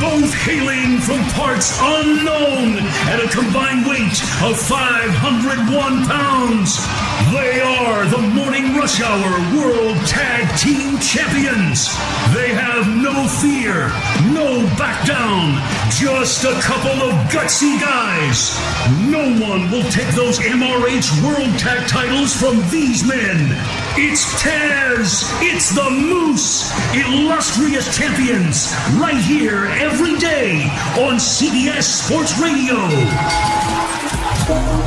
Both hailing from parts unknown at a combined weight of 501 pounds. They are the Morning Rush Hour World Tag Team Champions. They have no fear, no back down, just a couple of gutsy guys. No one will take those MRH World Tag titles from these men. It's Taz, it's the Moose, illustrious champions, right here every day on CBS Sports Radio.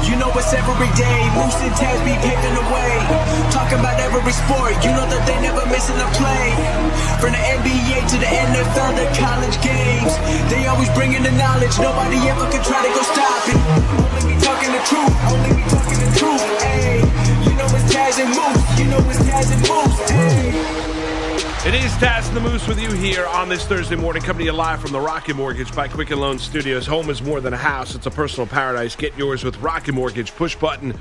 You know it's every day. Moose and Taz be paving the way. Talking about every sport. You know that they never missing a play. From the NBA to the NFL, the college games. They always bringing the knowledge. Nobody ever can try to go stop it. Only me talking the truth. Only me talking the truth. Hey, is Taz the Moose with you here on this Thursday morning, coming to you live from the Rocket Mortgage by Quicken Loan Studios. Home is more than a house; it's a personal paradise. Get yours with Rocket Mortgage. Push button,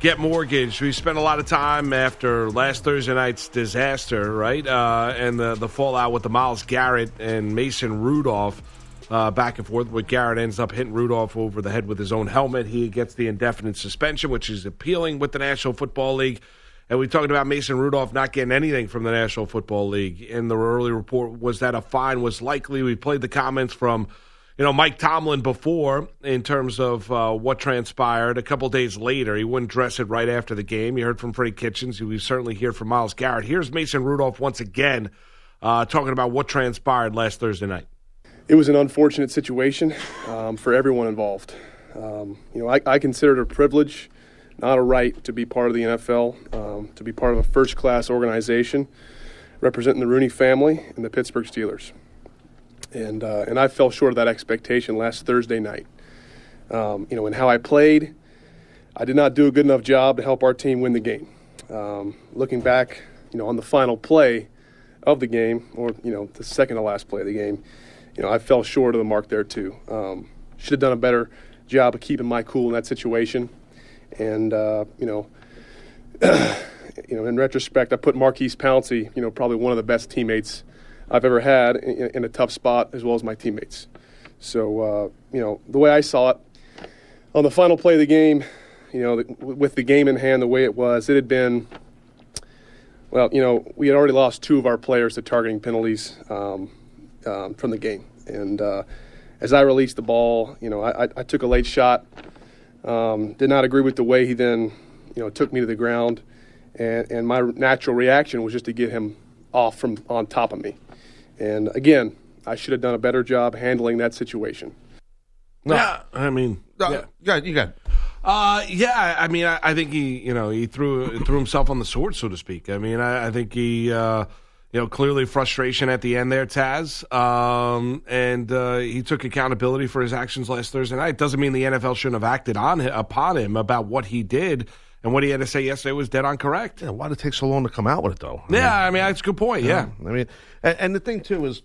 get mortgage. We spent a lot of time after last Thursday night's disaster, right, uh, and the the fallout with the Myles Garrett and Mason Rudolph. Uh, back and forth, but Garrett ends up hitting Rudolph over the head with his own helmet. He gets the indefinite suspension, which is appealing with the National Football League. And we talked about Mason Rudolph not getting anything from the National Football League. And the early report was that a fine was likely. We played the comments from, you know, Mike Tomlin before in terms of uh, what transpired. A couple days later, he wouldn't dress it right after the game. You heard from Freddie Kitchens. We certainly hear from Myles Garrett. Here's Mason Rudolph once again uh, talking about what transpired last Thursday night. It was an unfortunate situation um, for everyone involved. Um, you know, I, I consider it a privilege not a right to be part of the NFL, um, to be part of a first class organization representing the Rooney family and the Pittsburgh Steelers. And, uh, and I fell short of that expectation last Thursday night. Um, you know, in how I played, I did not do a good enough job to help our team win the game. Um, looking back, you know, on the final play of the game, or you know, the second to last play of the game, you know, I fell short of the mark there too. Um, should have done a better job of keeping my cool in that situation. And uh, you know, you know, in retrospect, I put Maurkice Pouncey, you know, probably one of the best teammates I've ever had in, in a tough spot, as well as my teammates. So uh, you know, the way I saw it on the final play of the game, you know, with the game in hand the way it was, it had been. Well, you know, we had already lost two of our players to targeting penalties um, um, from the game, and uh, as I released the ball, you know, I, I took a late shot um, did not agree with the way he then, you know, took me to the ground, and and my natural reaction was just to get him off from on top of me. And again, I should have done a better job handling that situation. No, yeah, I mean, uh, yeah, you got, you got. Uh, yeah, I mean, I, I, think he, you know, he threw threw himself on the sword, so to speak. I mean, I, I think he, uh, you know, clearly frustration at the end there, Taz. Um, and uh, he took accountability for his actions last Thursday night. Doesn't mean the NFL shouldn't have acted on upon him about what he did. And what he had to say yesterday was dead on correct. Yeah, why did it take so long to come out with it, though? I yeah, mean, I mean, that's a good point. Yeah. yeah. I mean, and, and, the thing, too, is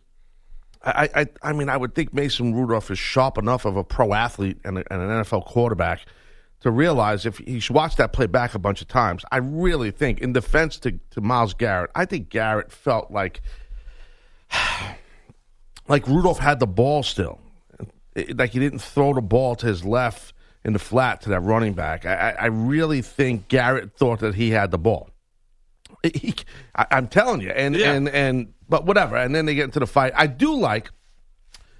I, I, I mean, I would think Mason Rudolph is sharp enough of a pro athlete and, a, and an NFL quarterback – to realize if he's watched that play back a bunch of times, I really think, in defense to, to Myles Garrett, I think Garrett felt like like Rudolph had the ball still, it, like he didn't throw the ball to his left in the flat to that running back. I, I really think Garrett thought that he had the ball. He, I, am telling you, and yeah. and and but whatever. And then they get into the fight. I do like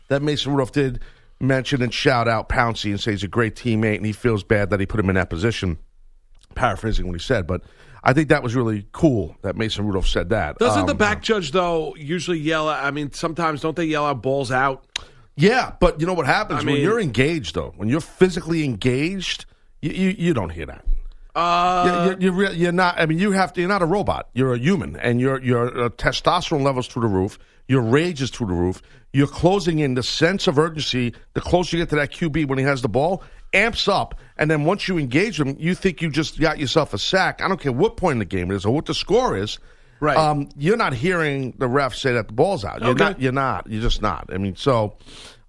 that Mason Rudolph did mention and shout out Pouncey and say he's a great teammate and he feels bad that he put him in that position. Paraphrasing what he said, but I think that was really cool that Mason Rudolph said that. Doesn't um, the back judge though usually yell? At, I mean, sometimes don't they yell out balls out? Yeah, but you know what happens I when you're engaged though? When you're physically engaged, you you, you don't hear that. Uh, you're, you're, you're, not. I mean, you have to. You're not a robot. You're a human, and your your uh, testosterone levels through the roof. Your rage is through the roof. You're closing in the sense of urgency. The closer you get to that QB when he has the ball, amps up. And then once you engage him, you think you just got yourself a sack. I don't care what point in the game it is or what the score is. Right. Um, you're not hearing the ref say that the ball's out. You're Okay. not. You're not. You're just not. I mean, so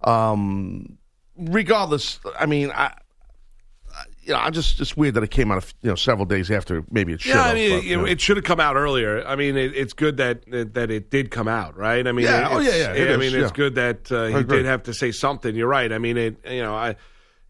um, regardless, I mean, I. I- You know, I just it's weird that it came out, of, you know, several days after maybe it should. Yeah, I mean, but, it, you know. it should have come out earlier. I mean, it, it's good that that it did come out, right? I mean, Yeah, oh, yeah, yeah, it I mean, it's good that uh, he did have to say something. You're right. I mean, it. You know, I.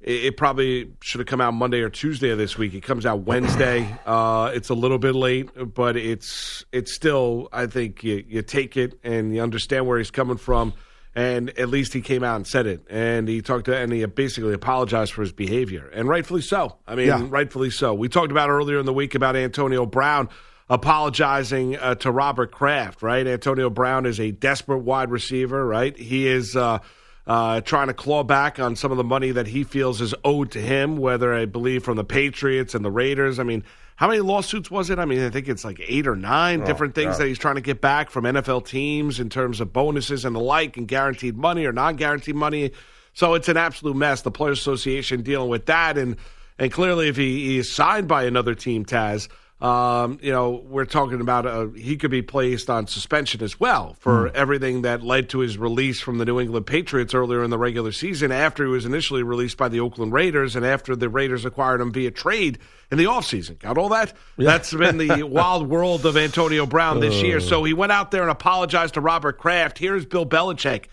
It, it probably should have come out Monday or Tuesday of this week. It comes out Wednesday. Uh, it's a little bit late, but it's it's still. I think you, you take it and you understand where he's coming from, and at least he came out and said it, and he talked to and he basically apologized for his behavior, and rightfully so. I mean, Yeah. rightfully so. We talked about earlier in the week about Antonio Brown apologizing uh, to Robert Kraft, right? Antonio Brown is a desperate wide receiver, right? He is uh, uh, trying to claw back on some of the money that he feels is owed to him, whether I believe from the Patriots and the Raiders. I mean, how many lawsuits was it? I mean, I think it's like eight or nine oh, different things that he's trying to get back from NFL teams in terms of bonuses and the like, and guaranteed money or non guaranteed money. So it's an absolute mess. The Players Association dealing with that, and and clearly, if he, he is signed by another team, Taz, um, you know, we're talking about uh, he could be placed on suspension as well for everything that led to his release from the New England Patriots earlier in the regular season after he was initially released by the Oakland Raiders and after the Raiders acquired him via trade in the offseason. Got all that? That's been the wild world of Antonio Brown this year. So he went out there and apologized to Robert Kraft. Here's Bill Belichick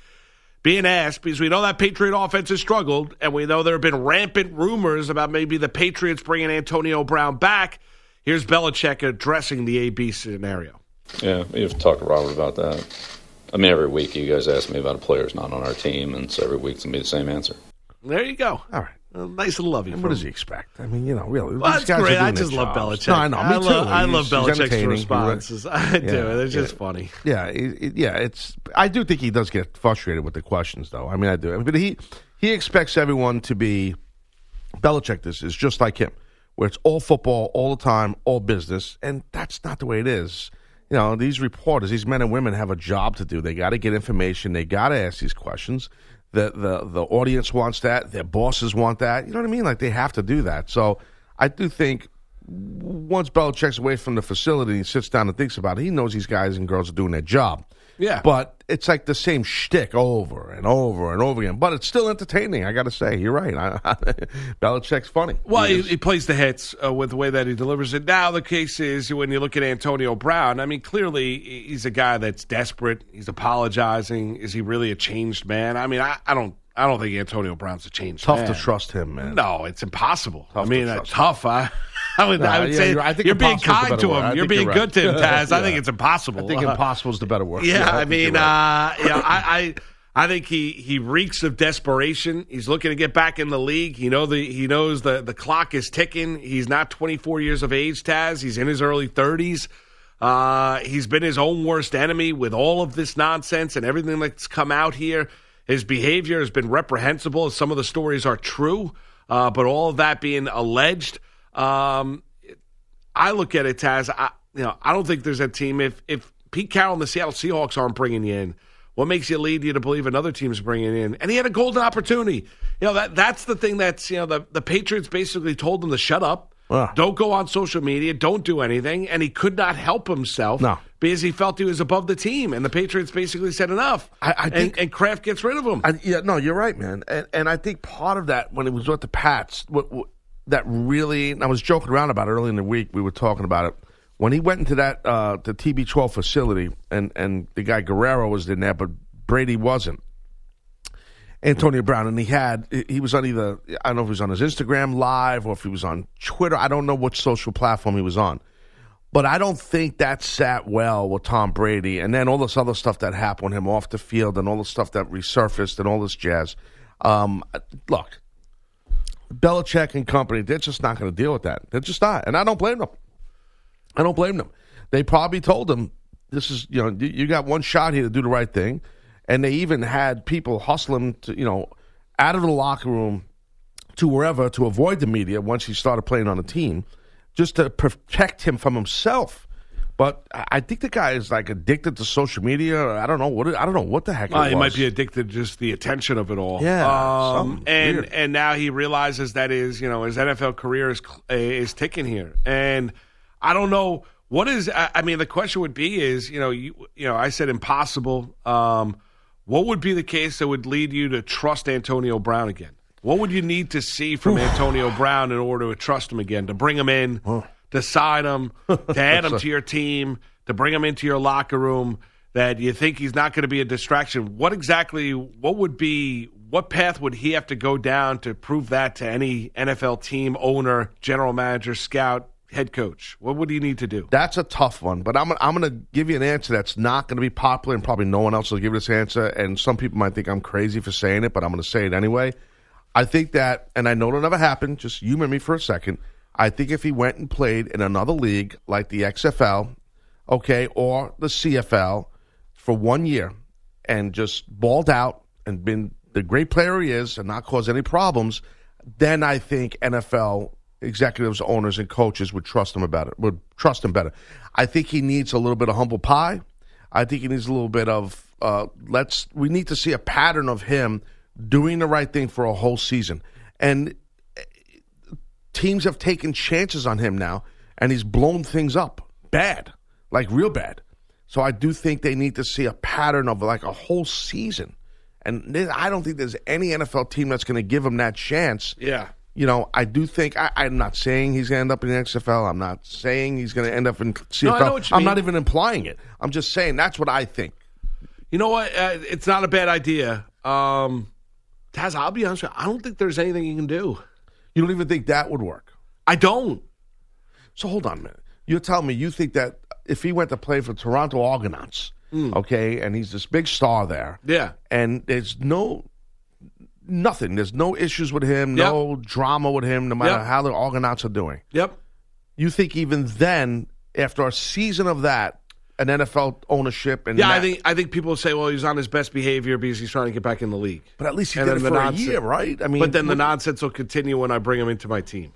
being asked because we know that Patriot offense has struggled, and we know there have been rampant rumors about maybe the Patriots bringing Antonio Brown back. Here's Belichick addressing the AB scenario. Yeah, we have to talk to Robert about that. I mean, every week you guys ask me about a player who's not on our team, and so every week it's going to be the same answer. There you go. All right. A nice little love you. And from what does he expect? I mean, you know, really. Well, these that's guys great. I doing their just love jobs. Belichick. No, I know. Me I too. love, I He's- love he's Belichick's responses. I do. Yeah, They're just yeah. funny. Yeah, it, it- yeah. It's. I do think he does get frustrated with the questions, though. I mean, I do. But he he expects everyone to be. Belichick, this is just like him, where it's all football, all the time, all business, and that's not the way it is. You know, these reporters, these men and women have a job to do. They got to get information. They got to ask these questions. The the the audience wants that. Their bosses want that. You know what I mean? Like they have to do that. So I do think once Belichick's away from the facility and sits down and thinks about it, he knows these guys and girls are doing their job. Yeah. But it's like the same shtick over and over and over again. But it's still entertaining, I got to say. You're right. I, Belichick's funny. Well, He he, he plays the hits uh, with the way that he delivers it. Now, the case is when you look at Antonio Brown, I mean, clearly he's a guy that's desperate. He's apologizing. Is he really a changed man? I mean, I, I don't. I don't think Antonio Brown's a changed tough man. to trust him, man. No, it's impossible. Tough I mean, to uh, tough. I, I would, No, I would yeah, say you're- I think you're being kind to him. You're being you're good to him, right. Taz. I think it's impossible. I think impossible is the better word. yeah, I think you're mean, right. uh, yeah, I, I, I think he he reeks of desperation. He's looking to get back in the league. He know the he knows the the clock is ticking. He's not 24 years of age, Taz. He's in his early 30s. Uh, he's been his own worst enemy with all of this nonsense and everything that's come out here. His behavior has been reprehensible. Some of the stories are true, uh, but all of that being alleged. Um, I look at it as I, you know, I don't think there's a team if if Pete Carroll and the Seattle Seahawks aren't bringing you in. What makes you lead you to believe another team's bringing in? And he had a golden opportunity. You know that that's the thing that's you know the the Patriots basically told him to shut up, Ah. don't go on social media, don't do anything, and he could not help himself No. because he felt he was above the team, and the Patriots basically said enough. I- I and, think- and Kraft gets rid of him. I, yeah, no, you're right, man. And, and I think part of that, when it was with the Pats, what, what, that really, and I was joking around about it early in the week, we were talking about it. When he went into that, uh, the TB12 facility, and, and the guy Guerrero was in there, but Brady wasn't. Antonio Brown, and he had, he was on either, I don't know if he was on his Instagram live or if he was on Twitter. I don't know which social platform he was on. But I don't think that sat well with Tom Brady. And then all this other stuff that happened him off the field and all the stuff that resurfaced and all this jazz. Um, look, Belichick and company, they're just not going to deal with that. They're just not. And I don't blame them. I don't blame them. They probably told him, this is, you know, you got one shot here to do the right thing. And they even had people hustle him to, you know, out of the locker room to wherever to avoid the media once he started playing on the team, just to protect him from himself. But I think the guy is like addicted to social media. I don't know what. it- I don't know what the heck. Well, it he might be addicted to just the attention of it all. Yeah, um, and weird. and now he realizes that is you know his NFL career is cl- is ticking here, and I don't know what is. I, I mean, the question would be is you know you you know I said impossible. Um, what would be the case that would lead you to trust Antonio Brown again? What would you need to see from Antonio Brown in order to trust him again, to bring him in, to sign him, to add him to your team, to bring him into your locker room? That you think he's not going to be a distraction? What exactly? What would be? What path would he have to go down to prove that to any NFL team owner, general manager, scout, head coach? What would he need to do? That's a tough one, but I'm I'm going to give you an answer that's not going to be popular, and probably no one else will give this answer. And some people might think I'm crazy for saying it, but I'm going to say it anyway. I think that, and I know it'll never happen. Just humor me for a second. I think if he went and played in another league like the XFL, okay, or the CFL for one year, and just balled out and been the great player he is, and not cause any problems, then I think NFL executives, owners, and coaches would trust him about it. Would trust him better. I think he needs a little bit of humble pie. I think he needs a little bit of uh, let's. We need to see a pattern of him doing the right thing for a whole season, and eh, teams have taken chances on him now, and he's blown things up bad, like real bad. So I do think they need to see a pattern of like a whole season. And I don't think there's any NFL team that's going to give him that chance. Yeah. You know, I do think I, I'm not saying he's going to end up in the XFL. I'm not saying he's going to end up in CFL. No, I know what you I'm not even implying it. I'm just saying that's what I think. You know what? Uh, it's not a bad idea. Um, Taz, I'll be honest with you. I don't think there's anything you can do. You don't even think that would work. I don't. So hold on a minute. You're telling me you think that if he went to play for Toronto Argonauts, okay, and he's this big star there, Yeah. and there's no nothing, there's no issues with him, no drama with him, no matter Yep. how the Argonauts are doing. Yep. You think even then, after a season of that, an NFL ownership and Yeah, I think I think people say, well, he's on his best behavior because he's trying to get back in the league. but at least he And did it for the a year, right? I mean, but then the nonsense will continue when I bring him into my team.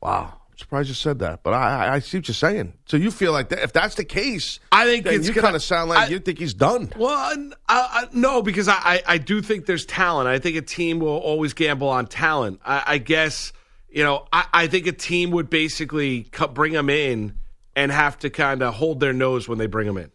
wow, I'm surprised you said that, but I, I, I see what you're saying. So you feel like that, if that's the case, I think it's you kind of sound like I- you think he's done. Well, I, I, no, because I, I, I do think there's talent. I think a team will always gamble on talent. I, I guess you know I, I think a team would basically cut, bring him in and have to kind of hold their nose when they bring him in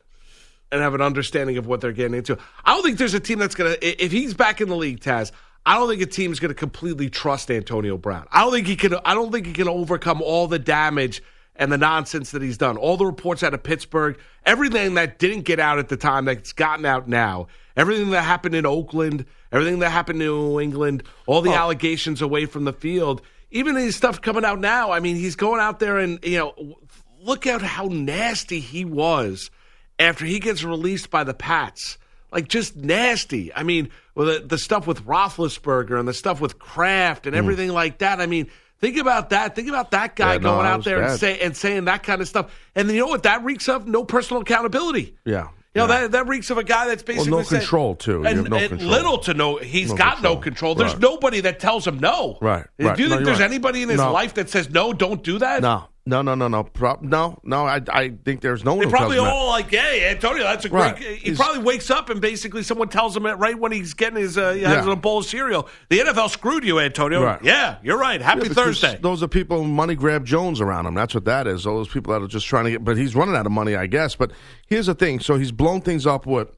and have an understanding of what they're getting into. I don't think there's a team that's gonna if he's back in the league, Taz. I don't think a team's going to completely trust Antonio Brown. I don't think he can. I don't think he can overcome all the damage and the nonsense that he's done. All the reports out of Pittsburgh, everything that didn't get out at the time that's gotten out now, everything that happened in Oakland, everything that happened in New England, all the oh. allegations away from the field, even his stuff coming out now. I mean, he's going out there and you know, look at how nasty he was after he gets released by the Pats. Like just nasty. I mean, well, the, the stuff with Roethlisberger and the stuff with Kraft and everything like that. I mean, think about that. Think about that guy Hmm. Yeah, no, going out there and say and saying that kind of stuff. And you know what that reeks of? No personal accountability. Yeah. You know yeah. that that reeks of a guy that's basically no saying- control, too. And, no and control. little to no. He's No got no control. control. There's Right. nobody that tells him no. Right, Do you right. think No, there's right. anybody in his No. life that says no? Don't do that. No, no, no, no, no, Pro- no, no. I, I think there's no one. They probably him that. all like, "Hey, Antonio, that's a Right. great." He He's- probably wakes up and basically someone tells him it right when he's getting his uh, he has Yeah. a bowl of cereal. The NFL screwed you, Antonio. Right. Yeah, you're right. Happy Yeah, Thursday. Those are people money grab Jones around him. That's what that is. All those people that are just trying to get. But he's running out of money, I guess. But here's the thing. So he's blown things up with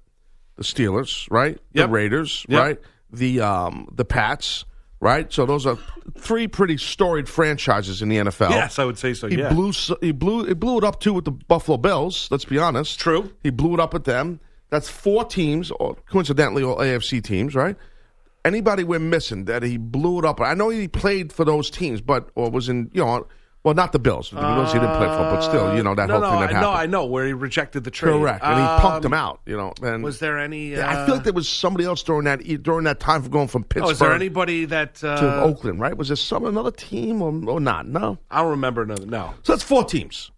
the Steelers, right? Yep. The Raiders, Yep. right? The um the Pats, right? So those are three pretty storied franchises in the NFL. Yes, I would say so. He yeah. blew he blew he blew it up too with the Buffalo Bills. Let's be honest. True. He blew it up with them. That's four teams, or coincidentally, all AFC teams, right? Anybody we're missing that he blew it up. I know he played for those teams, but or was in you know, well, not the Bills. The Bills he didn't play for, but still, you know that no, whole no, thing that happened. no, I know where he rejected the trade. Correct, and he punked Um, him out. You know, and Was there any? Uh, I feel like there was somebody else during that during that time for going from Pittsburgh oh, is there anybody that? Uh, to Oakland, right? Was there some another team or, or not? No. I don't remember. Another, no. So that's four teams.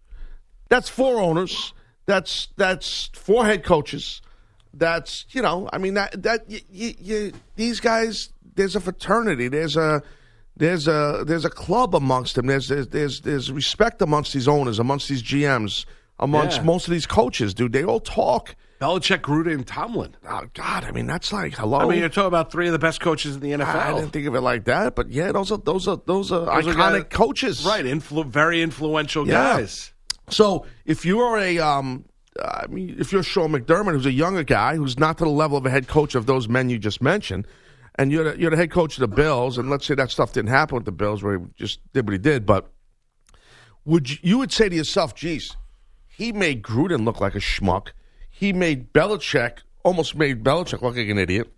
That's four owners. That's that's four head coaches. That's you know, I mean that that these guys. There's a fraternity. There's a there's a there's a club amongst them. There's there's there's, there's respect amongst these owners, amongst these GMs, amongst Yeah. most of these coaches, dude. They all talk. Belichick, Gruden, and Tomlin. Oh, God, I mean, that's like hello. I mean, you're talking about three of the best coaches in the NFL. I didn't think of it like that, but yeah, those are those are those are Those are iconic guys- coaches, right? Influ- very influential Yeah. guys. So if you're a, um, I mean, if you're Sean McDermott, who's a younger guy, who's not to the level of a head coach of those men you just mentioned, and you're the, you're the head coach of the Bills, and let's say that stuff didn't happen with the Bills, where he just did what he did, but would you, you would say to yourself, "Geez, he made Gruden look like a schmuck. He made Belichick almost made Belichick look like an idiot,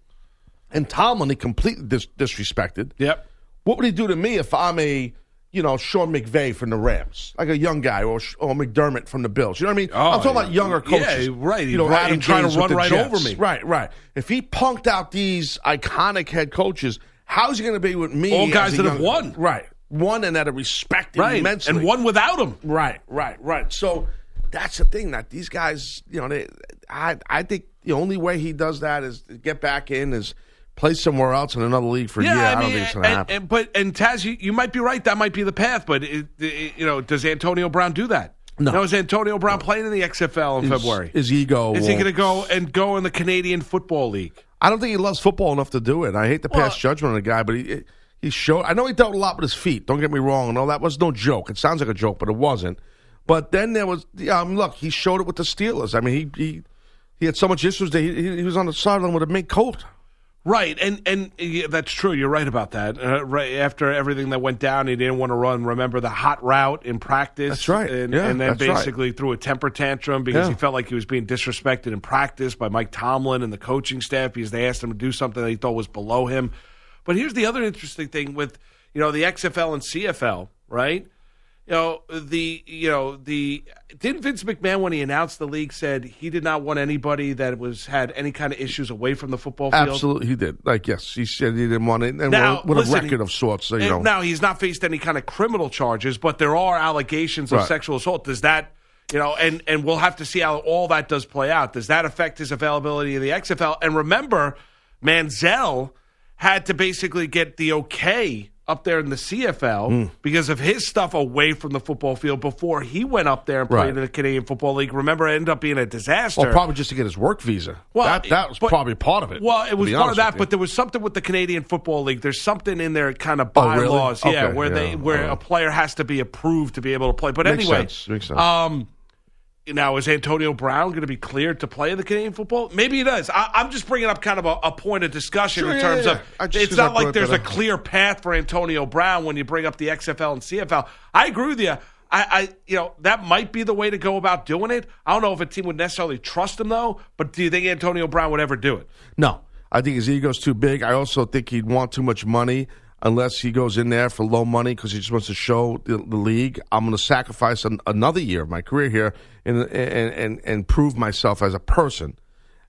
and Tomlin he completely dis- disrespected." Yep. What would he do to me if I'm a, you know, Sean McVay from the Rams, like a young guy, or or McDermott from the Bills? You know what I mean? Oh, I'm talking about younger coaches. yeah, right. You know, Right, Adam and trying to run right Jets. over me. Right, right. If he punked out these iconic head coaches, how's he going to be with me? All guys that have won. right? One and that are respected Right. immensely, And one without him. Right, right, right. So that's the thing that these guys, you know, they, I, I think the only way he does that is to get back in, is play somewhere else in another league for a year. I, don't think it's going to happen. and- but and Taz, you, you might be right. That might be the path. But it, it- you know, does Antonio Brown do that? No. Now, is Antonio Brown playing in the XFL in His- February? his ego Is he going to go and go in the Canadian Football League? I don't think he loves football enough to do it. I hate to pass Well- judgment on the guy, but he he showed. I know he dealt a lot with his feet. Don't get me wrong. No, that was no joke. It sounds like a joke, but it wasn't. But then there was. Um, look, he showed it with the Steelers. I mean, he he, he had so much issues that he, he, he was on the sideline with a mink coat. Right, and and yeah, that's true. You're right about that. Uh, right after everything that went down, he didn't want to run. Remember the hot route in practice? That's right. And, Yeah, and then that's right. basically threw a temper tantrum because Yeah. he felt like he was being disrespected in practice by Mike Tomlin and the coaching staff because they asked him to do something that he thought was below him. But here's the other interesting thing with you know the XFL and CFL, right? You know the you know the didn't Vince McMahon when he announced the league said he did not want anybody that was had any kind of issues away from the football field. Absolutely, he did. Like yes, he said he didn't want it, and Now, with, a- listen, a record of sorts. So, you know, now he's not faced any kind of criminal charges, but there are allegations of Right. sexual assault. Does that, you know, and and we'll have to see how all that does play out. Does that affect his availability in the XFL? And remember, Manziel had to basically get the okay up there in the CFL Hmm. because of his stuff away from the football field before he went up there and played Right. in the Canadian Football League. Remember, it ended up being a disaster. or probably just to get his work visa. Well, that that was but- probably part of it. Well, it was part of that, but there was something with the Canadian Football League. There's something in their kind of Oh, really? bylaws, yeah, Okay, where yeah, they where right. a player has to be approved to be able to play. But Makes anyway, sense, makes sense. Um, now is Antonio Brown going to be cleared to play in the Canadian football? Maybe he does. I, I'm just bringing up kind of a, a point of discussion Sure, in terms yeah, of yeah. I just- it's 'cause I not like there's that a clear path for Antonio Brown when you bring up the XFL and CFL. I agree with you. I, I, you know, that might be the way to go about doing it. I don't know if a team would necessarily trust him though. But do you think Antonio Brown would ever do it? No, I think his ego's too big. I also think he'd want too much money unless he goes in there for low money because he just wants to show the, the league. I'm going to sacrifice an, another year of my career here and, and and and prove myself as a person.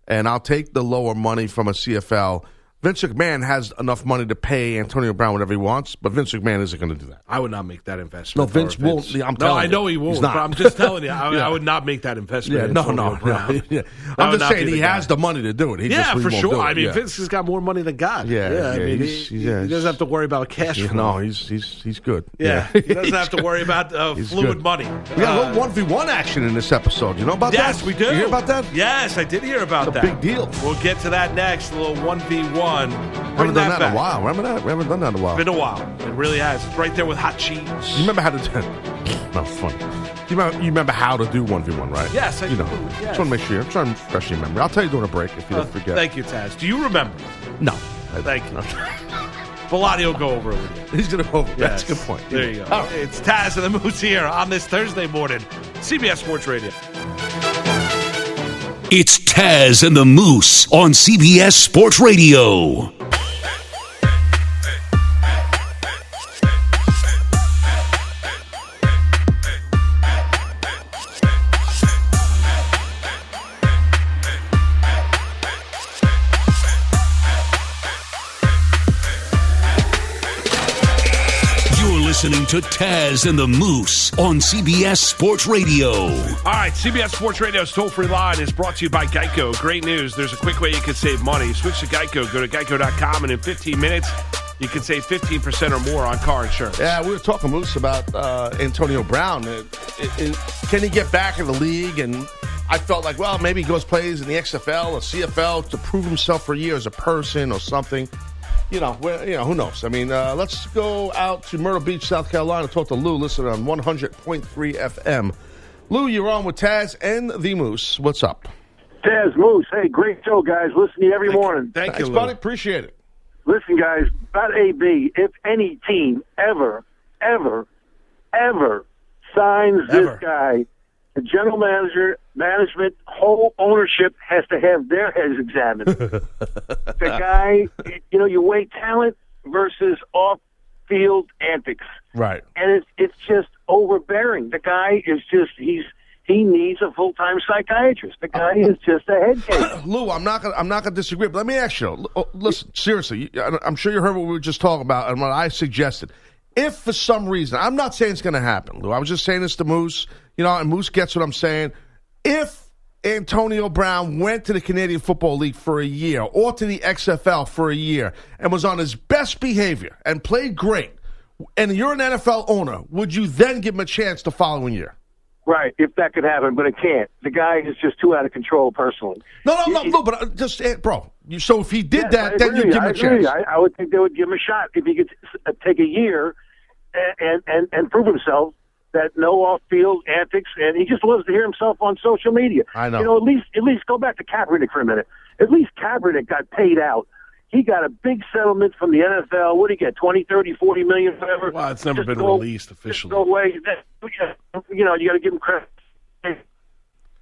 And I'll take the lower money from a CFL. Vince McMahon has enough money to pay Antonio Brown whatever he wants, but Vince McMahon isn't going to do that. I would not make that investment. No, Vince or won't. I'm no, telling I know he won't. not. But I'm just telling you, I, Yeah. I would not make that investment. Yeah, no, Antonio no, Brown. no. Yeah. I'm just not be saying he guy. has the money to do it. He Yeah, just, for sure. I mean, yeah. Vince has got more money than God. Yeah, I yeah, mean, he's- he, yeah, he doesn't have to worry about cash Yeah, flow. no, he's he's he's good. Yeah, he doesn't have to worry about uh, fluid good. money. We got a Uh, little one v one action in this episode. You know about that? Yes, we do. You hear about that? Yes, I did hear about that. big deal. We'll get to that next. A little one v one. Bring haven't done that that in a while. Remember that? We haven't done that in a while. Been a while. It really has. It's right there with hot cheese. You remember how to do? no, funny. You remember, you remember how to do one v one, right? Yes, I you do, know. yes. Just want to make sure. I'm trying to refresh your memory. I'll tell you during a break if you Uh, don't forget. thank you, Taz. Do you remember? no. Thank you. Bellotti will go over it with you. He's gonna go. over. Yes. That's a good point. There you go. Right. It's Taz and the Moose here on this Thursday morning, CBS Sports Radio. It's Taz and the Moose on CBS Sports Radio. To Taz and the Moose on CBS Sports Radio. All right, CBS Sports Radio's toll free line is brought to you by Geico. Great news. There's a quick way you can save money. Switch to Geico. Go to geico.com, and in 15 minutes, you you can save 15% or more on car insurance. Yeah, we were talking Moose about uh, Antonio Brown. Uh, it- it- can he get back in the league? And I felt like, well, maybe he goes plays in the XFL or CFL to prove himself for a year as a person or something. You know, where, you know, who knows? I mean, uh, let's go out to Myrtle Beach, South Carolina, talk to Lou. Listen on 100.3 FM. Lou, you're on with Taz and the Moose. What's up? Taz Moose, hey, great show, guys. Listen to you every morning. Thank Thanks, you, Lou. buddy. Appreciate it. Listen, guys, about AB, if any team ever, ever, ever signs Ever. this guy, the general manager, management, whole ownership has to have their heads examined. the guy, you know, you weigh talent versus off-field antics. Right. and it's it's just overbearing. The guy is just he's he needs a full time psychiatrist. The guy is just a head case. Lou, I'm not gonna I'm not gonna disagree, but let me ask you. oh, Listen, seriously, I'm sure you heard what we were just talking about and what I suggested. If for some reason, I'm not saying it's going to happen, Lou. I was just saying this to Moose, you know, and Moose gets what I'm saying. If Antonio Brown went to the Canadian Football League for a year or to the XFL for a year and was on his best behavior and played great, and you're an NFL owner, would you then give him a chance the following year? right, if that could happen, but it can't. The guy is just too out of control personally. No, no, no, no, but uh, just, uh, bro. You, so if he did Yes, that, then agree. you give him a chance. I, I would think they would give him a shot if he could uh, take a year and and and, and prove himself. That no off-field antics, and he just loves to hear himself on social media. I know. You know, at least at least go back to Kaepernick for a minute. At least Kaepernick got paid out. He got a big settlement from the NFL. What did he get? Twenty, thirty, forty million, whatever. Well, it's never Just been go- released officially. Go away. You know, you got to give him credit.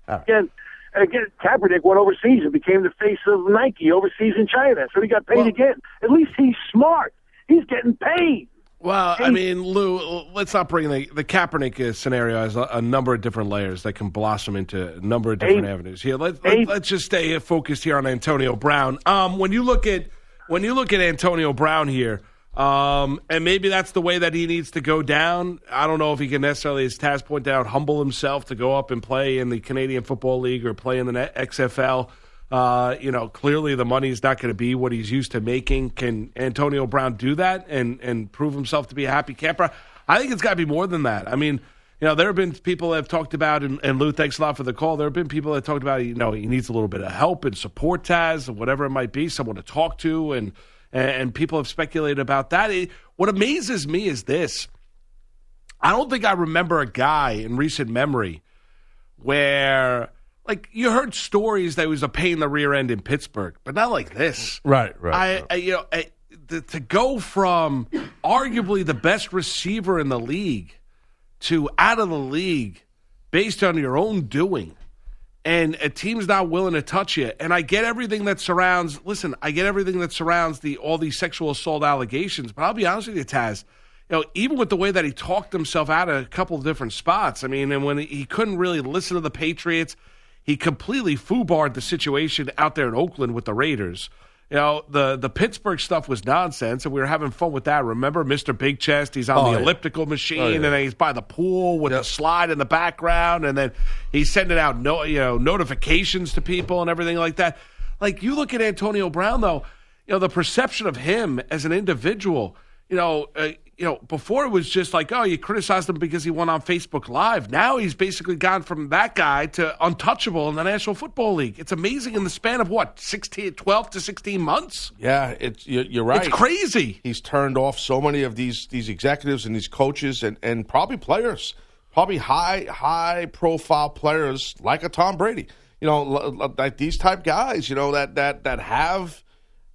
Again, again, Kaepernick went overseas and became the face of Nike overseas in China. So he got paid Well- again. At least he's smart. He's getting paid. Well, I mean, Lou, let's not bring the, the Kaepernick scenario as a, a number of different layers that can blossom into a number of different Hey. avenues. Here, let, Hey. let, us just stay focused here on Antonio Brown. Um, when you look at when you look at Antonio Brown here, um, and maybe that's the way that he needs to go down. I don't know if he can necessarily, as Taz pointed out, humble himself to go up and play in the Canadian Football League or play in the XFL. Uh, you know, clearly the money's not going to be what he's used to making. Can Antonio Brown do that and and prove himself to be a happy camper? I think it's got to be more than that. I mean, you know, there have been people that have talked about, and, and Lou, thanks a lot for the call. There have been people that talked about, you know, he needs a little bit of help and support, Taz, or whatever it might be, someone to talk to, and and, and people have speculated about that. It- what amazes me is this: I don't think I remember a guy in recent memory where like you heard stories that was a pain in the rear end in Pittsburgh, but not like this. Right, right, I, right. I you know, I, the, to go from arguably the best receiver in the league to out of the league based on your own doing. And a team's not willing to touch you. And I get everything that surrounds. Listen, I get everything that surrounds the all these sexual assault allegations. But I'll be honest with you, Taz. You know, even with the way that he talked himself out of a couple of different spots. I mean, and when he couldn't really listen to the Patriots, he completely foobarred the situation out there in Oakland with the Raiders. You know, the the Pittsburgh stuff was nonsense, and we were having fun with that. Remember, Mr. Big Chest? He's on Oh, the yeah. elliptical machine, Oh, yeah. and then he's by the pool with the slide in the background, and then he's sending out no, you know, notifications to people and everything like that. Like you look at Antonio Brown, though, you know, the perception of him as an individual, you know, uh, you know, before it was just like, oh, you criticized him because he went on Facebook Live. Now he's basically gone from that guy to untouchable in the National Football League. It's amazing in the span of what, 16, 12 to 16 months? Yeah, it's you're, you're right. It's crazy. He's turned off so many of these these executives and these coaches and, and probably players, probably high high profile players like a Tom Brady. You know, like these type guys. You know that that that have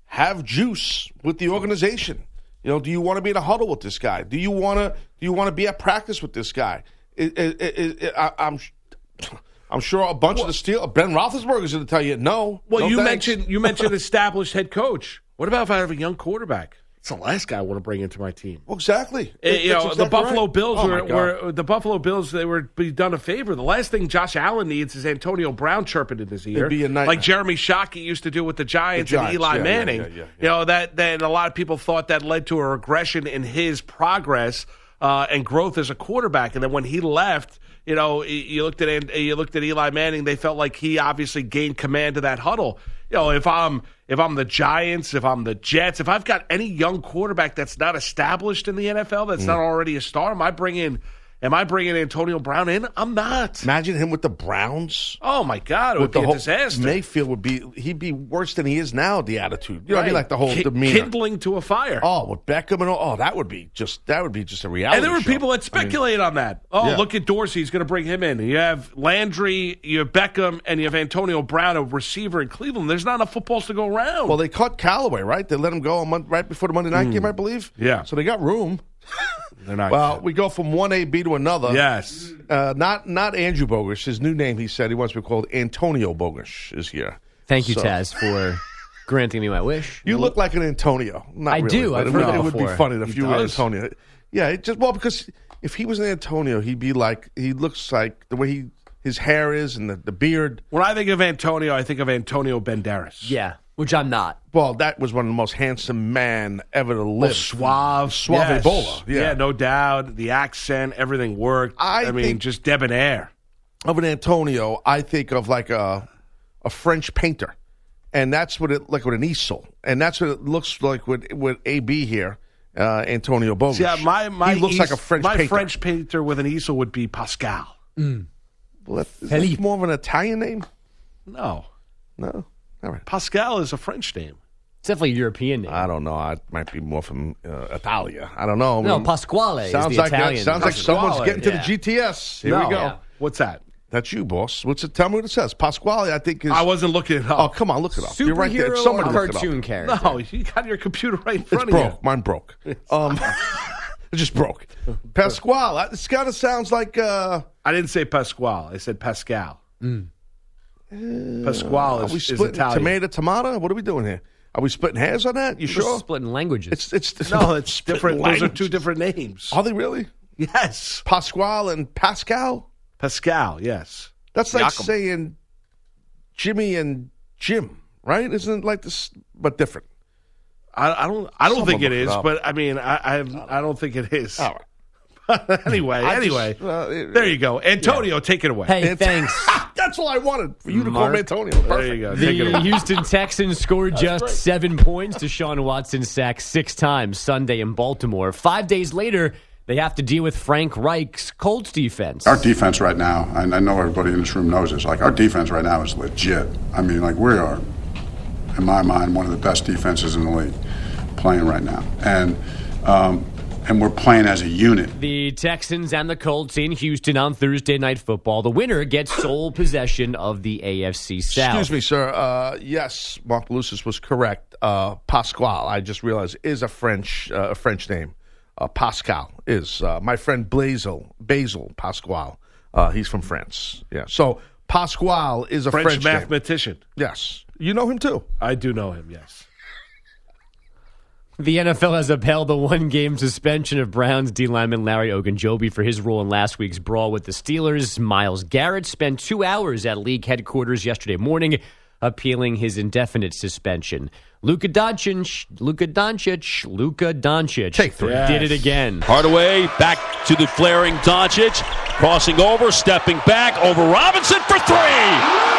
have juice with the organization. You know, do you want to be in a huddle with this guy? Do you want to do you want to be at practice with this guy? It, it, it, I, I'm. I'm sure a bunch of the steel Ben Roethlisberger is going to tell you no. Well, no you thanks. mentioned you mentioned established head coach. What about if I have a young quarterback? It's the last guy I want to bring into my team. Well, exactly. Eh, you know, exactly the Buffalo right. Bills Oh, were, were the Buffalo Bills. They were be done a favor. The last thing Josh Allen needs is Antonio Brown chirping in his ear, be a night- like Jeremy Shockey used to do with the Giants, Giants, and Eli yeah, yeah, Manning. yeah, yeah, yeah. You know that. Then a lot of people thought that led to a regression in his progress. uh, and growth as a quarterback. And then when he left, you know, you looked at An- you looked at Eli Manning. They felt like he obviously gained command of that huddle. You know, if I'm if I'm the Giants, if I'm the Jets, if I've got any young quarterback that's not established in the NFL, that's not mm. already a star, I bringing am I bringing Antonio Brown in? I'm not. Imagine him with the Browns. Oh my God, it would be a disaster. Mayfield would be he'd be worse than he is now. The attitude, you know, what I mean, like the whole Ki- demeanor. kindling to a fire. Oh, with Beckham and all. Oh, that would be just that would be just a reality. And there were show. people that I mean, on that. Oh, Yeah. look at Dorsey. He's going to bring him in. You have Landry, you have Beckham, and you have Antonio Brown, a receiver in Cleveland. There's not enough footballs to go around. well, they cut Callaway, right? They let him go a month, right before the Monday night hmm. game, I believe. Yeah. so they got room. They're not. Well, we go from one AB to another. yes. Uh, not not Andrew Bogus. His new name, he said, he wants to be called Antonio Bogus. Is here. Thank you, So- Taz, for granting me my wish. You look like an Antonio. Not I really, do. I've it, heard would, it would be funny if He you were? Antonio. Yeah, it just well because if he was an Antonio, he'd be like he looks like the way he his hair is and the, the beard. When I think of Antonio, I think of Antonio Banderas. Yeah, which I'm not. Well, that was one of the most handsome man ever to live. Oh, suave, Suave yes. Ebola, yeah. no doubt. The accent, everything worked. I mean, just debonair. of an Antonio, I think of like a a French painter, and that's what it like with an easel, and that's what it looks like with with AB here, uh, Antonio Bogus. Yeah, my my he looks eas- like a French my painter. French painter with an easel would be Pascal. Well, that- is that more of an Italian name? No, No, all right. Pascal is a French name. It's definitely a European name. I don't know. I might be more from uh, Italia. I don't know. I no, mean, Pasquale sounds is the like Italian. that, sounds like someone's Pasquale, getting to yeah. the GTS. Here no. we go. Yeah. What's that? That's you, boss. What's it? Tell me what it says. Pasquale, I think is. I wasn't looking it Oh, come on, look it up. You're right there. Superhero Somebody or look it up. cartoon character? no, you got your computer right in It's front of you. broke. you. Mine broke. Um, it just broke. Pasquale. This kind of sounds like. Uh, I didn't say Pasquale. I said Pascal. Pasquale are is, we is splitting Italian. tomato, tomato? What are we doing here? Are we splitting hairs on that? You We're sure? splitting languages. It's it's, it's No, it's splitting different. Those are two different names. Are they really? Yes. Pasquale and Pascal. Pascal, yes. That's like Yakum. saying Jimmy and Jim, right? Isn't it like this, but different? I, I don't. I don't Someone think it is, up. but I mean, I, I, I don't think it is. All right. anyway, I just- anyway, uh, it- there you go, Antonio. Take it away. hey, It's- thanks. That's all I wanted for you to call Mark. me Antonio. there you go. Take The. Houston Texans scored just seven points. Deshaun Watson sacked six times Sunday in Baltimore. Five days later, they have to deal with Frank Reich's Colts defense. Our defense right now, and I know everybody in this room knows this, like our defense right now is legit. I mean, like we are, in my mind, one of the best defenses in the league playing right now. And, um, and we're playing as a unit. The Texans and the Colts in Houston on Thursday Night Football. The winner gets sole possession of the AFC South. Excuse me, sir. Uh, yes, Mark Lucis was correct. Uh, Pasquale, I just realized, is a French uh, a French name. Uh, Pascal is uh, my friend Basil Basil Pasquale. Uh, he's from France. Yeah. So Pasquale is a French, French, name. mathematician. Yes, you know him too. I do know him. Yes. The NFL has upheld the one game suspension of Browns D lineman Larry Ogunjobi for his role in last week's brawl with the Steelers. Myles Garrett spent two hours at league headquarters yesterday morning appealing his indefinite suspension. Luka Doncic, Luka Doncic, Luka Doncic Take three. did it again. Hardaway back to the flaring Doncic, crossing over, stepping back over Robinson for three.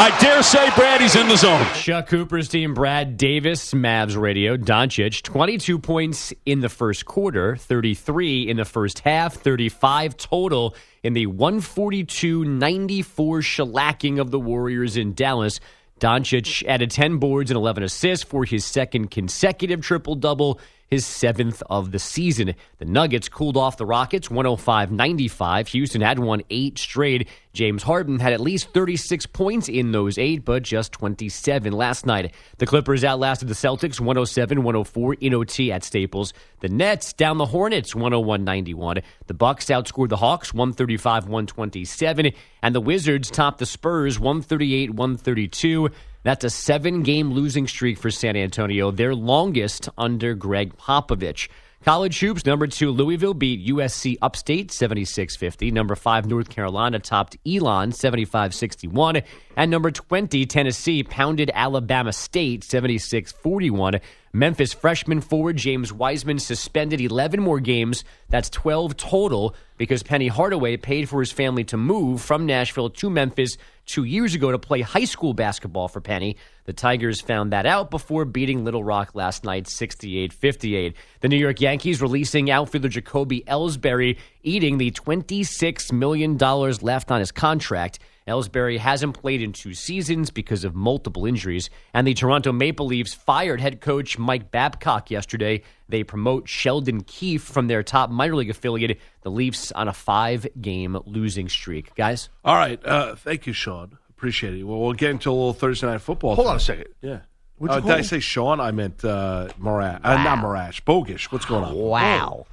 I dare say Brady's in the zone. Chuck Cooper's team, Brad Davis, Mavs radio, Doncic, 22 points in the first quarter, 33 in the first half, 35 total in the 142 94 shellacking of the Warriors in Dallas. Doncic added 10 boards and 11 assists for his second consecutive triple double, his seventh of the season. The Nuggets cooled off the Rockets 105 95. Houston had won eight straight. James Harden had at least 36 points in those eight, but just 27 last night. The Clippers outlasted the Celtics 107 104 in OT at Staples. The Nets down the Hornets 101 91. The Bucks outscored the Hawks 135 127. And the Wizards topped the Spurs 138 132. That's a seven game losing streak for San Antonio, their longest under Gregg Popovich. College hoops, number two, Louisville beat USC Upstate 76 50. Number five, North Carolina topped Elon 75 61. And number 20, Tennessee pounded Alabama State 76 41. Memphis freshman forward James Wiseman suspended 11 more games. That's 12 total because Penny Hardaway paid for his family to move from Nashville to Memphis two years ago to play high school basketball for Penny. The Tigers found that out before beating Little Rock last night 68 58. The New York Yankees releasing outfielder Jacoby Ellsbury, eating the $26 million left on his contract. Ellsbury hasn't played in two seasons because of multiple injuries. And the Toronto Maple Leafs fired head coach Mike Babcock yesterday. They promote Sheldon Keefe from their top minor league affiliate, the Leafs, on a five game losing streak. Guys? All right. Uh, thank you, Sean. Appreciate it. Well, we'll get into a little Thursday night football. Hold on a second. Yeah. Uh, did I say Sean? I meant uh, Marash. Uh, not Marash. Bogish. What's going on? Wow.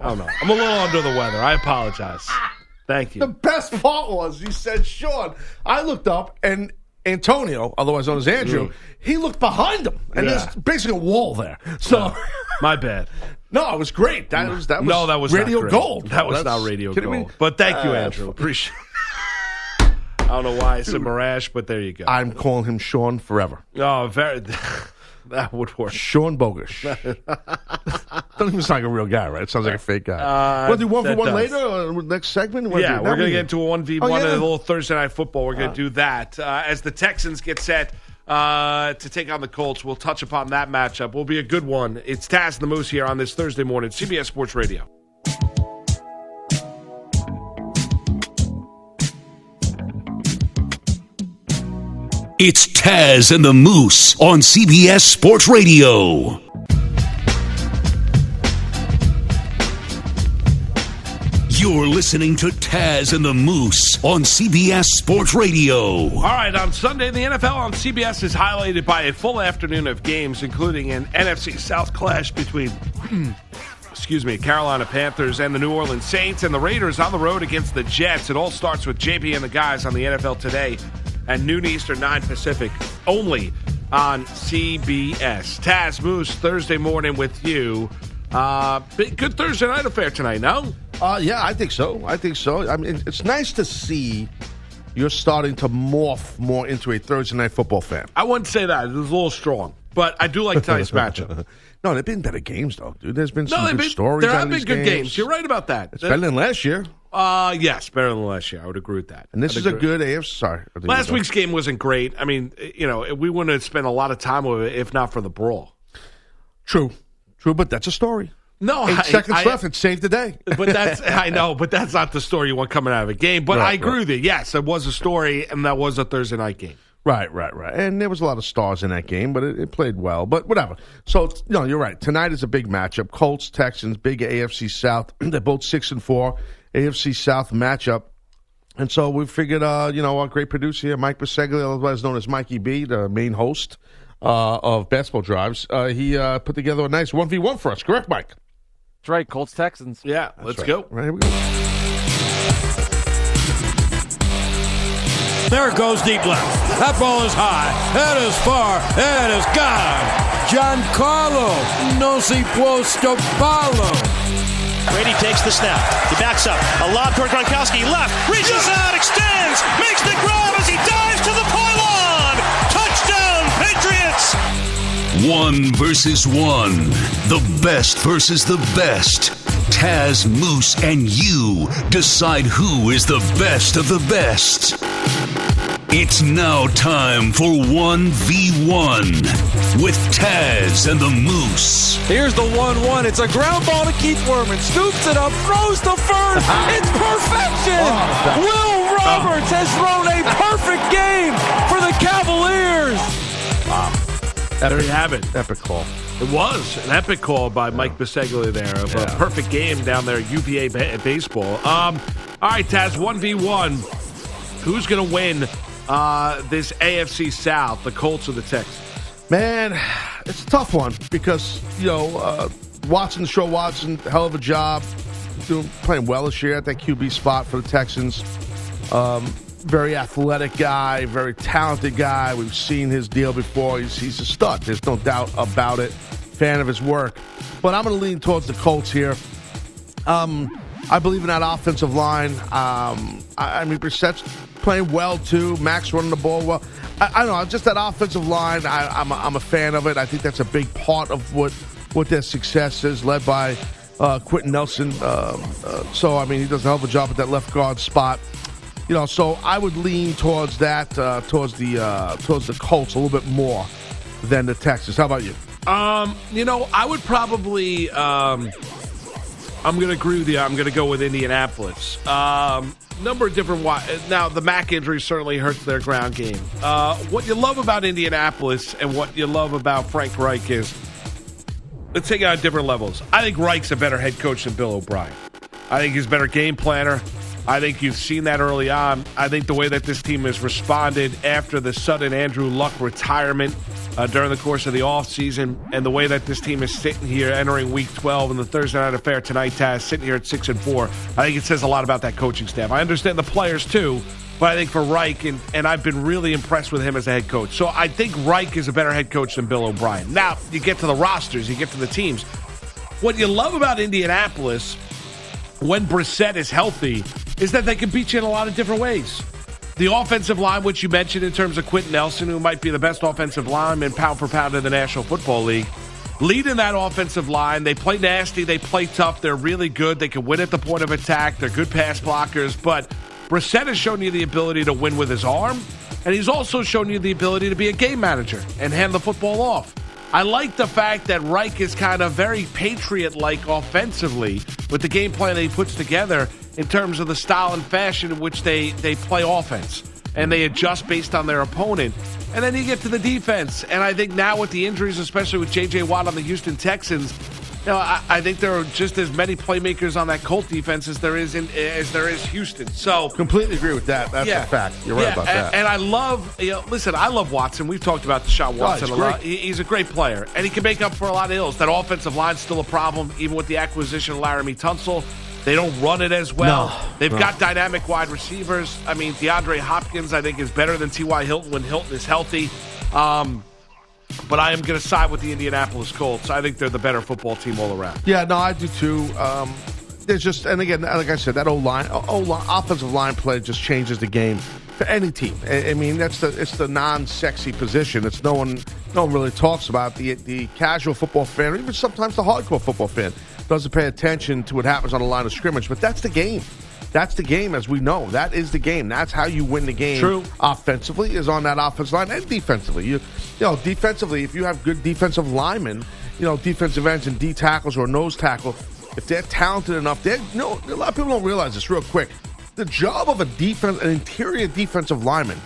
I don't know. I'm a little under the weather. I apologize. Thank you. The best part was he said, Sean. I looked up and Antonio, otherwise known as Andrew, he looked behind him. And Yeah. there's basically a wall there. So, My bad. no, it was great. That was, that was, no, that was radio gold. That was That's- not radio gold. me? But thank you, Uh, Andrew. Appreciate. I don't know why I said Mirage, but there you go. I'm calling him Sean forever. oh, very. that would work. Sean Bogish. Doesn't even sound like a real guy, right? It sounds like a fake guy. Uh, we'll do one for one does. later or next segment? Wanna Yeah, do- we're going to get into a 1v1 Oh, yeah. and a little Thursday night football. We're going to do that. Uh, as the Texans get set uh, to take on the Colts, we'll touch upon that matchup. Will be a good one. It's Taz and the Moose here on this Thursday morning, CBS Sports Radio. It's Taz and the Moose on CBS Sports Radio. You're listening to Taz and the Moose on CBS Sports Radio. All right, on Sunday, the NFL on CBS is highlighted by a full afternoon of games, including an NFC South clash between, excuse me, Carolina Panthers and the New Orleans Saints, and the Raiders on the road against the Jets. It all starts with JP and the guys on the NFL today at noon Eastern, 9 Pacific, only on CBS. Taz Moose, Thursday morning with you. Uh, big- good Thursday night affair tonight, no? Uh, yeah, I think so. I think so. I mean, it's nice to see you're starting to morph more into a Thursday night football fan. I wouldn't say that. It was a little strong, but I do like tonight's matchup. No, there've been better games though, dude. There's been some No, good been, stories. there have been good games. You're right about that. It's better than last year, Uh, yes, better than last year. I would agree with that. and this I'd is a good AFC. Sorry, Last week's game wasn't great. I mean, you know, we wouldn't have spent a lot of time with it if not for the brawl. true, true, but that's a story. No, Eight I- seconds I- left. It saved the day. But that's I know, but that's not the story you want coming out of a game. But Right, I agree right. with you. Yes, it was a story, and that was a Thursday night game. Right, right, right. And there was a lot of stars in that game, but it, it played well. But whatever. So no, you're right. Tonight is a big matchup. Colts, Texans, big AFC South. They're both six and four. AFC South matchup. And so we figured, uh, you know, our great producer here, Mike Biseglia, otherwise known as Mikey B, the main host uh, of Basketball Drives, uh, he uh, put together a nice 1v1 for us. Correct, Mike? That's right, Colts Texans. Yeah, let's right. go. Right, here we go. There it goes deep left. That ball is high. That is far. That is gone. Giancarlo no si puesto palo. Brady takes the snap. He backs up. A lob toward Gronkowski. Left. Reaches out. Extends. Makes the grab as he dives to the pylon. Touchdown, Patriots. One versus one. The best versus the best. Taz, Moose, and you decide who is the best of the best. It's now time for 1v1 with Taz and the Moose. Here's the 1 1. It's a ground ball to Keith Werman. Scoops it up, throws to first. It's perfection. Will Roberts has thrown a perfect game for the Cavaliers. There you have it. Epic call. It was an epic call by Mike Biseglia there of a perfect game down there at UVA ba- baseball. Um, all right, Taz, 1v1. Who's going to win uh, this AFC South, the Colts or the Texans? Man, it's a tough one because you know uh, Watson, Show Watson, hell of a job, doing playing well this year at that QB spot for the Texans. Um, very athletic guy, very talented guy. We've seen his deal before. He's, he's a stud. There's no doubt about it. Fan of his work, but I'm going to lean towards the Colts here. Um, I believe in that offensive line. Um, I, I mean, Brissett's playing well too. Mack's running the ball well. I, I don't know, just that offensive line. I, I'm, a, I'm a fan of it. I think that's a big part of what what their success is, led by uh, Quenton Nelson. Um, uh, so I mean, he does a hell of a job at that left guard spot. You know, so I would lean towards that, uh, towards the uh, towards the Colts a little bit more than the Texans. How about you? Um, you know, I would probably. Um, I'm going to agree with you. I'm going to go with Indianapolis. Um, number of different. Wi- now, the Mack injury certainly hurts their ground game. Uh, what you love about Indianapolis and what you love about Frank Reich is. Let's take it on different levels. I think Reich's a better head coach than Bill O'Brien. I think he's a better game planner. I think you've seen that early on. I think the way that this team has responded after the sudden Andrew Luck retirement uh, during the course of the offseason and the way that this team is sitting here entering week 12 and the Thursday night affair tonight, Taz, sitting here at 6 and 4, I think it says a lot about that coaching staff. I understand the players too, but I think for Reich, and, and I've been really impressed with him as a head coach. So I think Reich is a better head coach than Bill O'Brien. Now, you get to the rosters, you get to the teams. What you love about Indianapolis when Brissett is healthy is that they can beat you in a lot of different ways. The offensive line, which you mentioned in terms of Quenton Nelson, who might be the best offensive lineman pound for pound in the National Football League, leading that offensive line. They play nasty, they play tough, they're really good. They can win at the point of attack, they're good pass blockers. But Brissett has shown you the ability to win with his arm, and he's also shown you the ability to be a game manager and hand the football off. I like the fact that Reich is kind of very Patriot like offensively with the game plan that he puts together in terms of the style and fashion in which they, they play offense and they adjust based on their opponent. And then you get to the defense. And I think now with the injuries, especially with J.J. Watt on the Houston Texans, you know, I, I think there are just as many playmakers on that Colt defense as there is in as there is Houston. So completely agree with that. That's yeah. a fact. You're right Yeah, about and, that. And I love, you know, listen, I love Watson. We've talked about Deshaun Oh, Watson he's a lot. He- He's a great player, and he can make up for a lot of ills. That offensive line's still a problem, even with the acquisition of Laremy Tunsil. They don't run it as well. No, They've no. got dynamic wide receivers. I mean, DeAndre Hopkins, I think, is better than T.Y. Hilton when Hilton is healthy. Um, but I am going to side with the Indianapolis Colts. I think they're the better football team all around. Yeah, no, I do too. Um, there's just, and again, like I said, that old line, old line, offensive line play just changes the game for any team. I, I mean, that's the it's the non-sexy position. It's no one, no one really talks about the the casual football fan, or even sometimes the hardcore football fan doesn't pay attention to what happens on the line of scrimmage. But that's the game. That's the game, as we know. That is the game. That's how you win the game. True. Offensively is on that offensive line and defensively. You, you know, defensively, if you have good defensive linemen, you know, defensive ends and D tackles or nose tackle, if they're talented enough, they no. A lot of people don't realize this. Real quick, the job of a defense, an interior defensive lineman,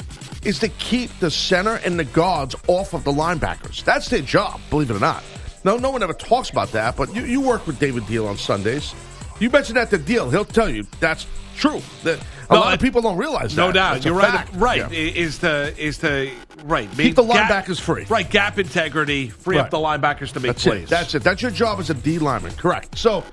is to keep the center and the guards off of the linebackers. That's their job, believe it or not. No, no one ever talks about that. But you, you work with David Deal on Sundays. You mentioned that to Deal, he'll tell you that's true. That a No, lot of people don't realize No that. doubt, That's you're right. fact. Right Yeah. is the is the right Keep the Gap- linebackers free. Right, gap integrity, free up Right. the linebackers to make That's plays. it. That's it. That's your job as a D lineman. Correct. So,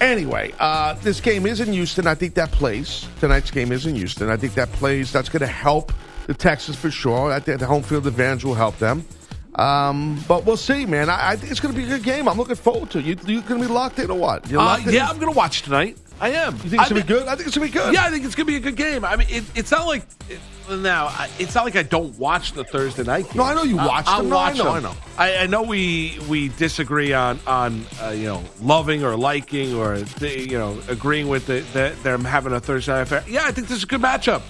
anyway, uh, this game is in Houston. I think that plays. Tonight's game is in Houston. I think that plays. That's going to help the Texans for sure. I think the home field advantage will help them. Um, but we'll see, man. I, I think it's going to be a good game. I'm looking forward to it. You, you going to be locked in or what? You Uh, locked in? yeah, I'm going to watch tonight. I am. You think it's I going to be mean- good? I think it's going to be good. Yeah, I think it's going to be a good game. I mean, it, it's not like it, now. I- It's not like I don't watch the Thursday night. Games. No, I know you watch them. No, I watch know, them. I know. I, I know we we disagree on on uh, you know loving or liking or you know agreeing with the, the, them having a Thursday night affair. Yeah, I think this is a good matchup.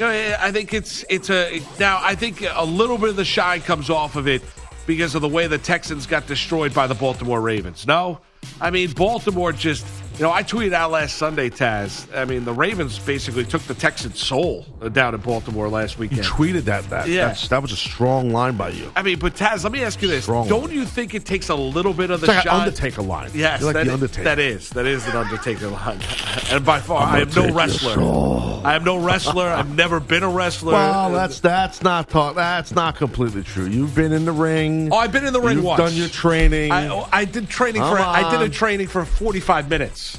Know, I think it's it's a now. I think a little bit of the shine comes off of it because of the way the Texans got destroyed by the Baltimore Ravens. No, I mean Baltimore just. You know, I tweeted out last Sunday, Taz. I mean, the Ravens basically took the Texans' soul down in Baltimore last You weekend. tweeted that. That Yeah. that's, that was a strong line by you. I mean, but Taz, let me ask you this: Strong Don't you think it takes a little bit of It's the like an? Undertaker line. Yes, You're like that the is- Undertaker. that is that is an Undertaker line, and by far, I am no wrestler. I am no wrestler. I've never been a wrestler. Well, that's that's not talk. That's not completely true. You've been in the ring. Oh, I've been in the ring You've once. done your training. I, I did training Come for. I did a training for forty five minutes.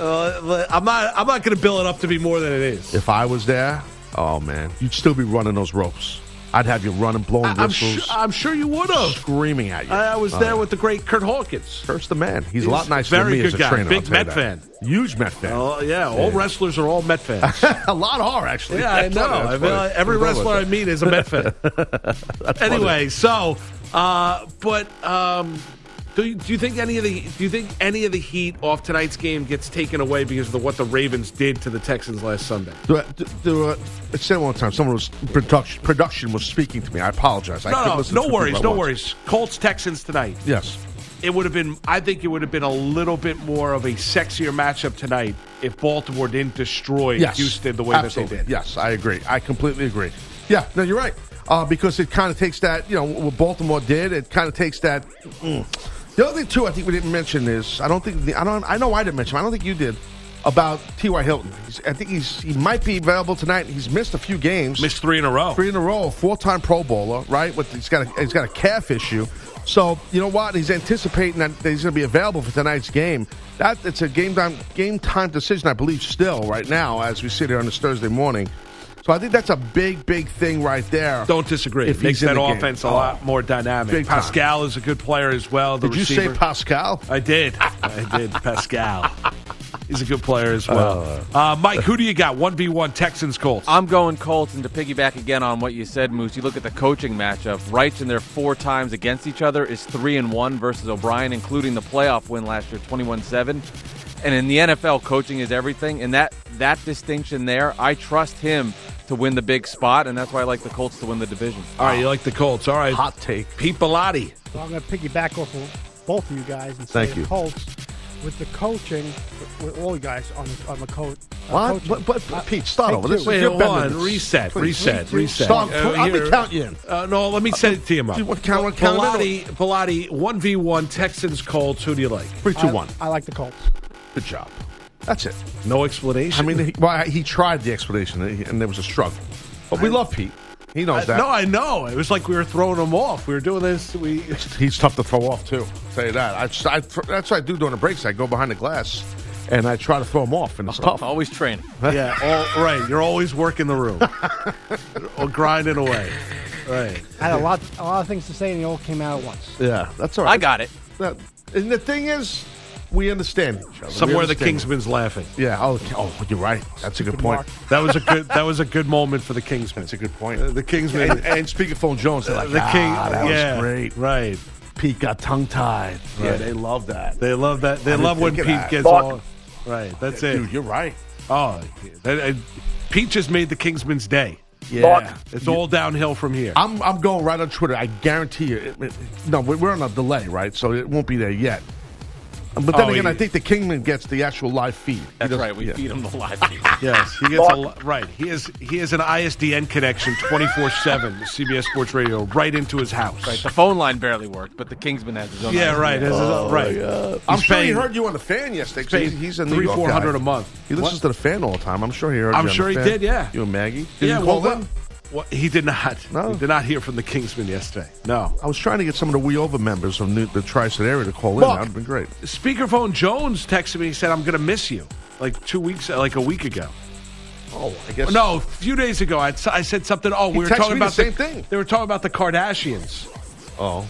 Uh, I'm not. I'm not going to bill it up to be more than it is. If I was there, oh man, you'd still be running those ropes. I'd have you running, blowing I'm, whistles, su- I'm sure you would have. screaming at you. I, I was Oh, there yeah. with the great Curt Hawkins. Curt's the man. He's, He's a lot nicer than me as a guy. trainer. Big I'll tell you Met fan. Huge Met fan. Oh yeah, all wrestlers are all Met fans. a lot are actually. Yeah, I know. I like every wrestler I meet is a Met fan. That's funny. anyway, so uh, but um, do you, do you think any of the do you think any of the heat off tonight's game gets taken away because of the, what the Ravens did to the Texans last Sunday? Do, do, do, uh, I said one time. Someone was production. Production was speaking to me. I apologize. I No, no, no worries, no once. worries. Colts Texans tonight. Yes. It would have been. I think it would have been a little bit more of a sexier matchup tonight if Baltimore didn't destroy Yes. Houston the way Absolutely. that they did. Yes, I agree. I completely agree. Yeah, no, you're right. Uh, because it kind of takes that, you know, what Baltimore did. It kind of takes that. mm. The other thing too, I think we didn't mention is I don't think the, I don't I know I didn't mention. I don't think you did about T.Y. Hilton. He's, I think he's he might be available tonight. He's missed a few games. Missed three in a row. Three in a row. Four time Pro Bowler, right? With he's got a, he's got a calf issue. So you know what? He's anticipating that he's going to be available for tonight's game. That it's a game time game time decision, I believe, still right now as we sit here on this Thursday morning. So I think that's a big, big thing right there. Don't disagree. If It makes that the game. offense a lot more dynamic. Big time. Pascal is a good player as well. The Did you say. Pascal? I did. I did. Pascal. He's a good player as well. Oh. Uh, Mike, who do you got? One v one Texans Colts. I'm going Colts, and to piggyback again on what you said, Moose, you look at the coaching matchup. Reich's in their four times against each other is three and one versus O'Brien, including the playoff win last year, 21-7. And in the NFL, coaching is everything, and that that distinction there, I trust him to win the big spot, and that's why I like the Colts to win the division. All right, you like the Colts. All right. Hot take. Pete Bellotti. So I'm going to piggyback off of both of you guys and say Thank the you. Colts with the coaching, with all you guys on the, on the coach. What? But, but, but Pete, start take over. two. This is Wait, your hold Benjamin. on. Reset. Please. Reset. Reset. Stop. Uh, I'll be here- counting you in. Uh, no, let me set it to you, Mark. You want count- count them out? Bellotti, Bellotti, one v one Texans Colts. Who do you like? Three, two, I, one. I like the Colts. Good job. That's it. No explanation. I mean, he, well, he tried the explanation, and he- there was a struggle. But we love Pete. He knows I- that. no, I know. It was like we were throwing him off. We were doing this. We He's tough to throw off too. I'll tell you that. I, I, that's what I do during the breaks. I go behind the glass, and I try to throw him off, and it's tough. Always training. yeah, all right. You're always working the room, or grinding away. Right. I had a lot, a lot of things to say, and they all came out at once. Yeah, that's all right. I got it. That- and the thing is, we understand each other. Somewhere the. Kingsman's laughing. Yeah. Oh, oh, you're right. That's a good point. That was a good. That was a good moment for the Kingsman. That's a good point. Uh, the Kingsman. And, and speakerphone Jones, they're like, the King. ah, that yeah, was great. Right. Pete got tongue tied. Yeah, they love that. They love that. They I love when Pete that. gets Fuck. all. Right. That's it. Dude, you're right. Oh, that, uh, Pete just made the Kingsman's day. Yeah. It's all downhill from here. I'm, I'm going right on Twitter. I guarantee you. It, it- no, we- we're on a delay, right? So it won't be there yet. But then Oh, again, he- I think the Kingman gets the actual live feed. That's doesn't- right. We yeah. feed him the live feed. Yes, he gets a lo- right. He has he has an ISDN connection twenty four seven. CBS Sports Radio right into his house. Right, the phone line barely worked, but the Kingsman has his own. Yeah, ISDN. right. His- Oh, right. I'm He's sure paying- he heard you on the fan yesterday. He's, he's a New three, four hundred a month. He listens What? to the fan all the time. I'm sure he heard. I'm you on sure the he Fan. did, yeah. You and Maggie. Did yeah, you call well, in? Well, he did not. No. He did not hear from the Kingsman yesterday. No. I was trying to get some of the We Over members from New, the tri-state area to call in. That would have been great. Speakerphone Jones texted me. He said, "I'm going to miss you." Like two weeks, uh, like a week ago. Oh, I guess. No, a few days ago, I, I said something. Oh, we were talking me the about same thing. They were talking about the Kardashians. Oh.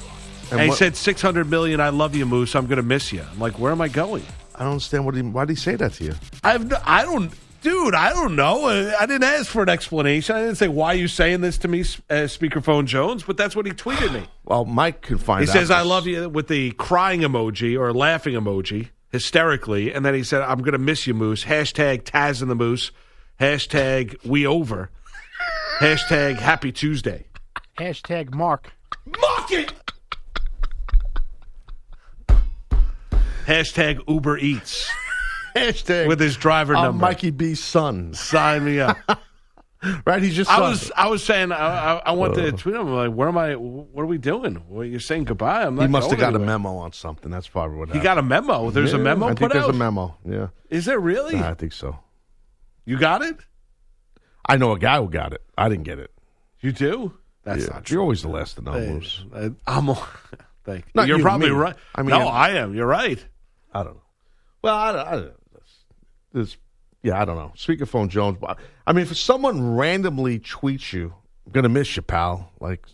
And, he said, 600 million, I love you, Moose. I'm going to miss you. I'm like, where am I going? I don't understand what he. Why did he say that to you? I've, no- I don't, dude, I don't know. Uh, I didn't ask for an explanation. I didn't say, why are you saying this to me, uh, Speakerphone Jones? But that's what he tweeted me. Well, Mike can find. Out. He out. says, I love you with the crying emoji or laughing emoji hysterically. And then he said, I'm going to miss you, Moose. Hashtag Taz and the Moose. Hashtag we over. Hashtag happy Tuesday. Hashtag Mark. Mark it! Hashtag Uber Eats Hashtag with his driver I'm number. Mikey B's son. Sign me up. right? He's just. I son. was I was saying I, I, I want to tweet him. I'm like, where am I? What are we doing? Well, you're saying goodbye. I'm not. He must have got a memo on something. That's probably what He happened. got a memo. There's a Yeah, memo I put think there's out. a memo. Yeah, Is there really? I think so. you got it. I know a guy who got it. I didn't get it. You do. That's Yeah. not true. You're always the last to know, Hey, Moose. I- I'm. Thank you. You're you, probably me. right. I mean, no, I'm- I am. You're right. I don't know. Well, I don't. I don't know. This, yeah, I don't know. Speakerphone Jones. but- I mean, if someone randomly tweets you I'm gonna miss you, pal. Like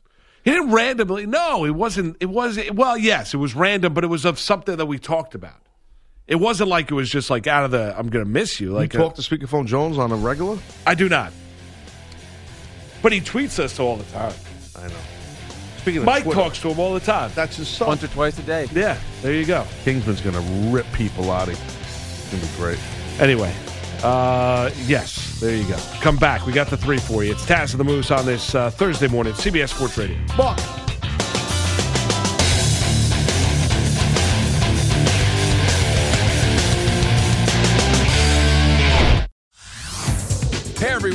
He didn't randomly. No, it wasn't. It was. Well, yes, it was random, but it was of something that we talked about. It wasn't like it was just like out of the. I'm going to miss you. Like you talk to Speakerphone Jones on a regular. I do not. But he tweets us all the time. I know. Speaking of Mike Twitter, talks to him all the time. That's his son. Once or twice a day. Yeah, there you go. Kingsman's gonna rip people out. Of It's gonna be great. Anyway, uh, yes, there you go. Come back. We got the three for you. It's Taz of the Moose on this uh, Thursday morning, CBS Sports Radio. Buck.